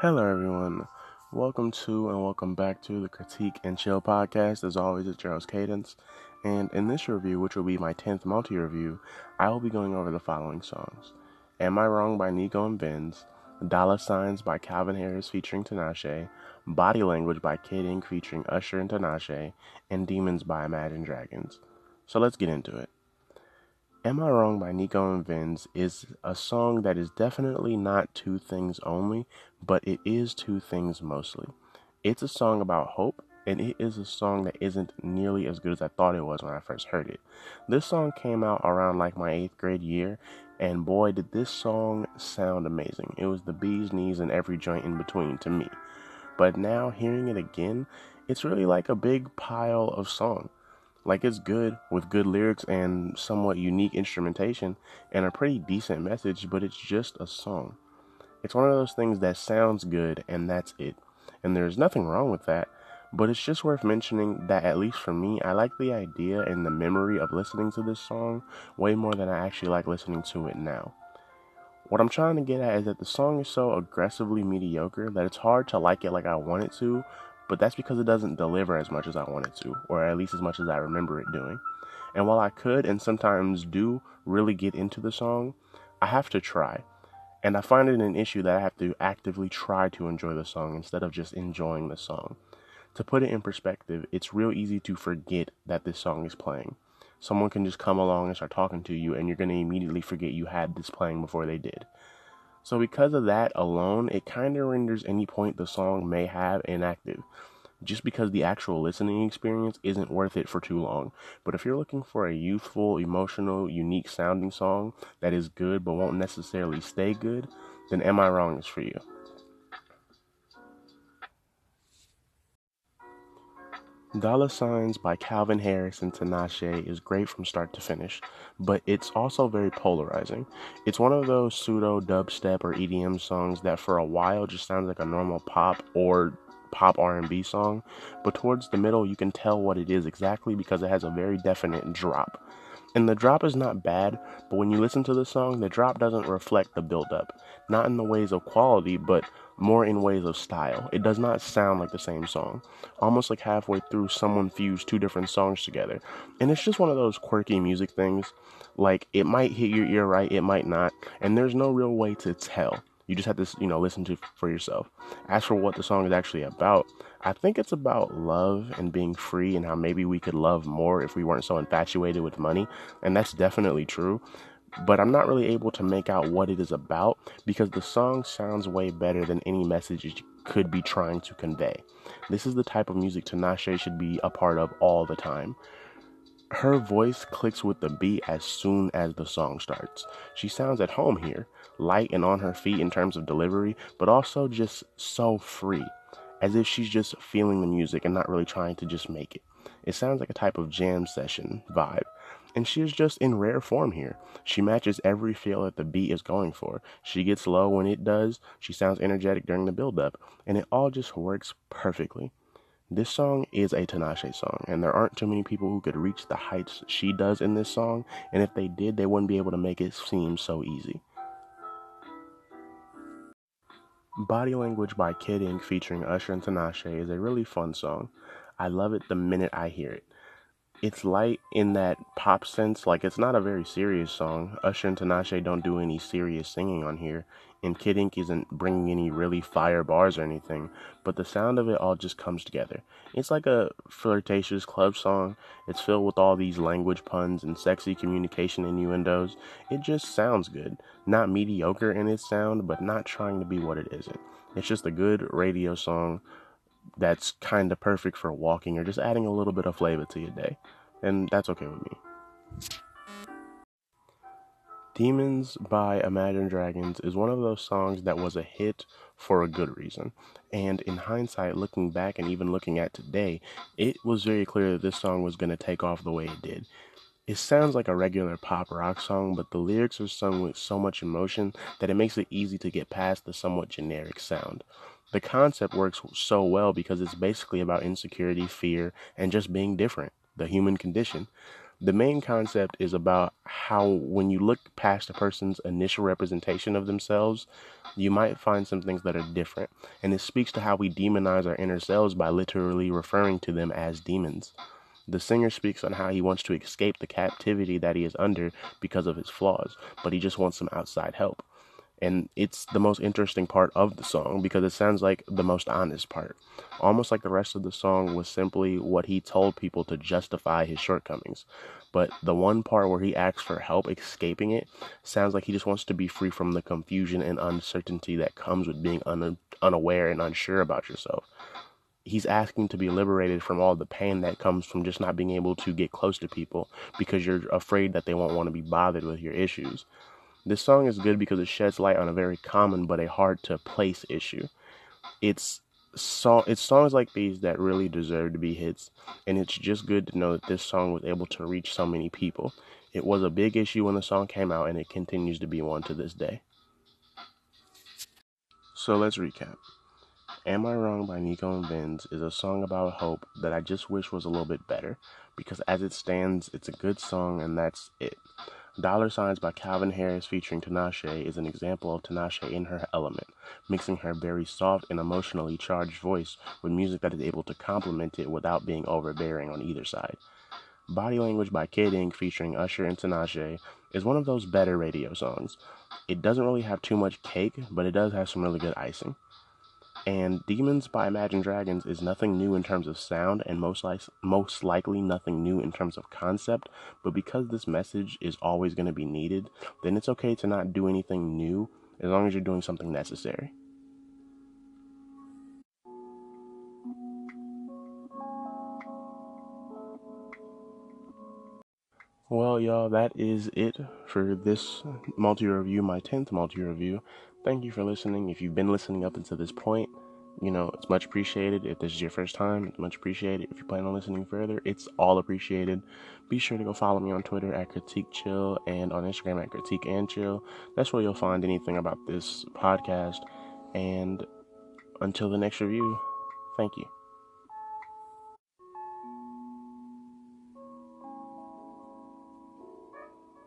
Hello, everyone. Welcome to and welcome back to the Critique and Chill podcast. As always, it's Charles Cadence. And in this review, which will be my 10th multi review, I will be going over the following songs Am I Wrong by Nico and Vinz, Dollar Signs by Calvin Harris featuring Tinashe, Body Language by Kid Ink featuring Usher and Tinashe, and Demons by Imagine Dragons. So let's get into it. Am I Wrong by Nico and Vinz is a song that is definitely not two things only, but it is two things mostly. It's a song about hope, and it is a song that isn't nearly as good as I thought it was when I first heard it. This song came out around like my eighth grade year, and boy, did this song sound amazing. It was the bee's knees and every joint in between to me. But now hearing it again, it's really like a big pile of song. Like it's good with good lyrics and somewhat unique instrumentation and a pretty decent message, but it's just a song. It's one of those things that sounds good and that's it. And there's nothing wrong with that, but it's just worth mentioning that at least for me, I like the idea and the memory of listening to this song way more than I actually like listening to it now. What I'm trying to get at is that the song is so aggressively mediocre that it's hard to like it like I want it to, but that's because it doesn't deliver as much as I want it to, or at least as much as I remember it doing. And while I could and sometimes do really get into the song, I have to try. And I find it an issue that I have to actively try to enjoy the song instead of just enjoying the song. To put it in perspective, it's real easy to forget that this song is playing. Someone can just come along and start talking to you, and you're going to immediately forget you had this playing before they did. So, because of that alone, it kind of renders any point the song may have inactive, just because the actual listening experience isn't worth it for too long. But if you're looking for a youthful, emotional, unique sounding song that is good but won't necessarily stay good, then Am I Wrong is for you. Dollar Signs by Calvin Harris and Tinashe is great from start to finish, but it's also very polarizing. It's one of those pseudo dubstep or EDM songs that for a while just sounds like a normal pop or pop R&B song, but towards the middle you can tell what it is exactly because it has a very definite drop. And the drop is not bad, but when you listen to the song, the drop doesn't reflect the build up. Not in the ways of quality, but more in ways of style. It does not sound like the same song. Almost like halfway through, someone fused two different songs together. And it's just one of those quirky music things. Like, it might hit your ear right, it might not. And there's no real way to tell. You just have to, you know, listen to for yourself. As for what the song is actually about, I think it's about love and being free and how maybe we could love more if we weren't so infatuated with money. And that's definitely true but I'm not really able to make out what it is about because the song sounds way better than any message it could be trying to convey. This is the type of music Tinashe should be a part of all the time. Her voice clicks with the beat as soon as the song starts. She sounds at home here, light and on her feet in terms of delivery, but also just so free, as if she's just feeling the music and not really trying to just make it. It sounds like a type of jam session vibe and she is just in rare form here. She matches every feel that the beat is going for. She gets low when it does, she sounds energetic during the build up, and it all just works perfectly. This song is a Tinashe song, and there aren't too many people who could reach the heights she does in this song, and if they did, they wouldn't be able to make it seem so easy. Body Language by Kid Ink featuring Usher and Tinashe is a really fun song. I love it the minute I hear it it's light in that pop sense. Like it's not a very serious song. Usher and Tinashe don't do any serious singing on here, and Kid Ink isn't bringing any really fire bars or anything. But the sound of it all just comes together. It's like a flirtatious club song. It's filled with all these language puns and sexy communication innuendos. It just sounds good. Not mediocre in its sound, but not trying to be what it isn't. It's just a good radio song that's kind of perfect for walking or just adding a little bit of flavor to your day. And that's okay with me. Demons by Imagine Dragons is one of those songs that was a hit for a good reason. And in hindsight, looking back and even looking at today, it was very clear that this song was going to take off the way it did. It sounds like a regular pop rock song, but the lyrics are sung with so much emotion that it makes it easy to get past the somewhat generic sound. The concept works so well because it's basically about insecurity, fear, and just being different, the human condition. The main concept is about how, when you look past a person's initial representation of themselves, you might find some things that are different. And it speaks to how we demonize our inner selves by literally referring to them as demons. The singer speaks on how he wants to escape the captivity that he is under because of his flaws, but he just wants some outside help. And it's the most interesting part of the song because it sounds like the most honest part. Almost like the rest of the song was simply what he told people to justify his shortcomings. But the one part where he asks for help escaping it sounds like he just wants to be free from the confusion and uncertainty that comes with being un- unaware and unsure about yourself he's asking to be liberated from all the pain that comes from just not being able to get close to people because you're afraid that they won't want to be bothered with your issues. This song is good because it sheds light on a very common but a hard to place issue. It's song it's songs like these that really deserve to be hits and it's just good to know that this song was able to reach so many people. It was a big issue when the song came out and it continues to be one to this day. So let's recap. Am I Wrong by Nico and Vinz is a song about hope that I just wish was a little bit better because as it stands, it's a good song and that's it. Dollar Signs by Calvin Harris featuring Tinashe is an example of Tinashe in her element, mixing her very soft and emotionally charged voice with music that is able to complement it without being overbearing on either side. Body Language by Kid Ink featuring Usher and Tinashe is one of those better radio songs. It doesn't really have too much cake, but it does have some really good icing. And Demons by Imagine Dragons is nothing new in terms of sound and most, li- most likely nothing new in terms of concept. But because this message is always going to be needed, then it's okay to not do anything new as long as you're doing something necessary. Well, y'all, that is it for this multi review, my 10th multi review thank you for listening. If you've been listening up until this point, you know, it's much appreciated. If this is your first time, it's much appreciated. If you plan on listening further, it's all appreciated. Be sure to go follow me on Twitter at Critique Chill and on Instagram at Critique and Chill. That's where you'll find anything about this podcast. And until the next review, thank you.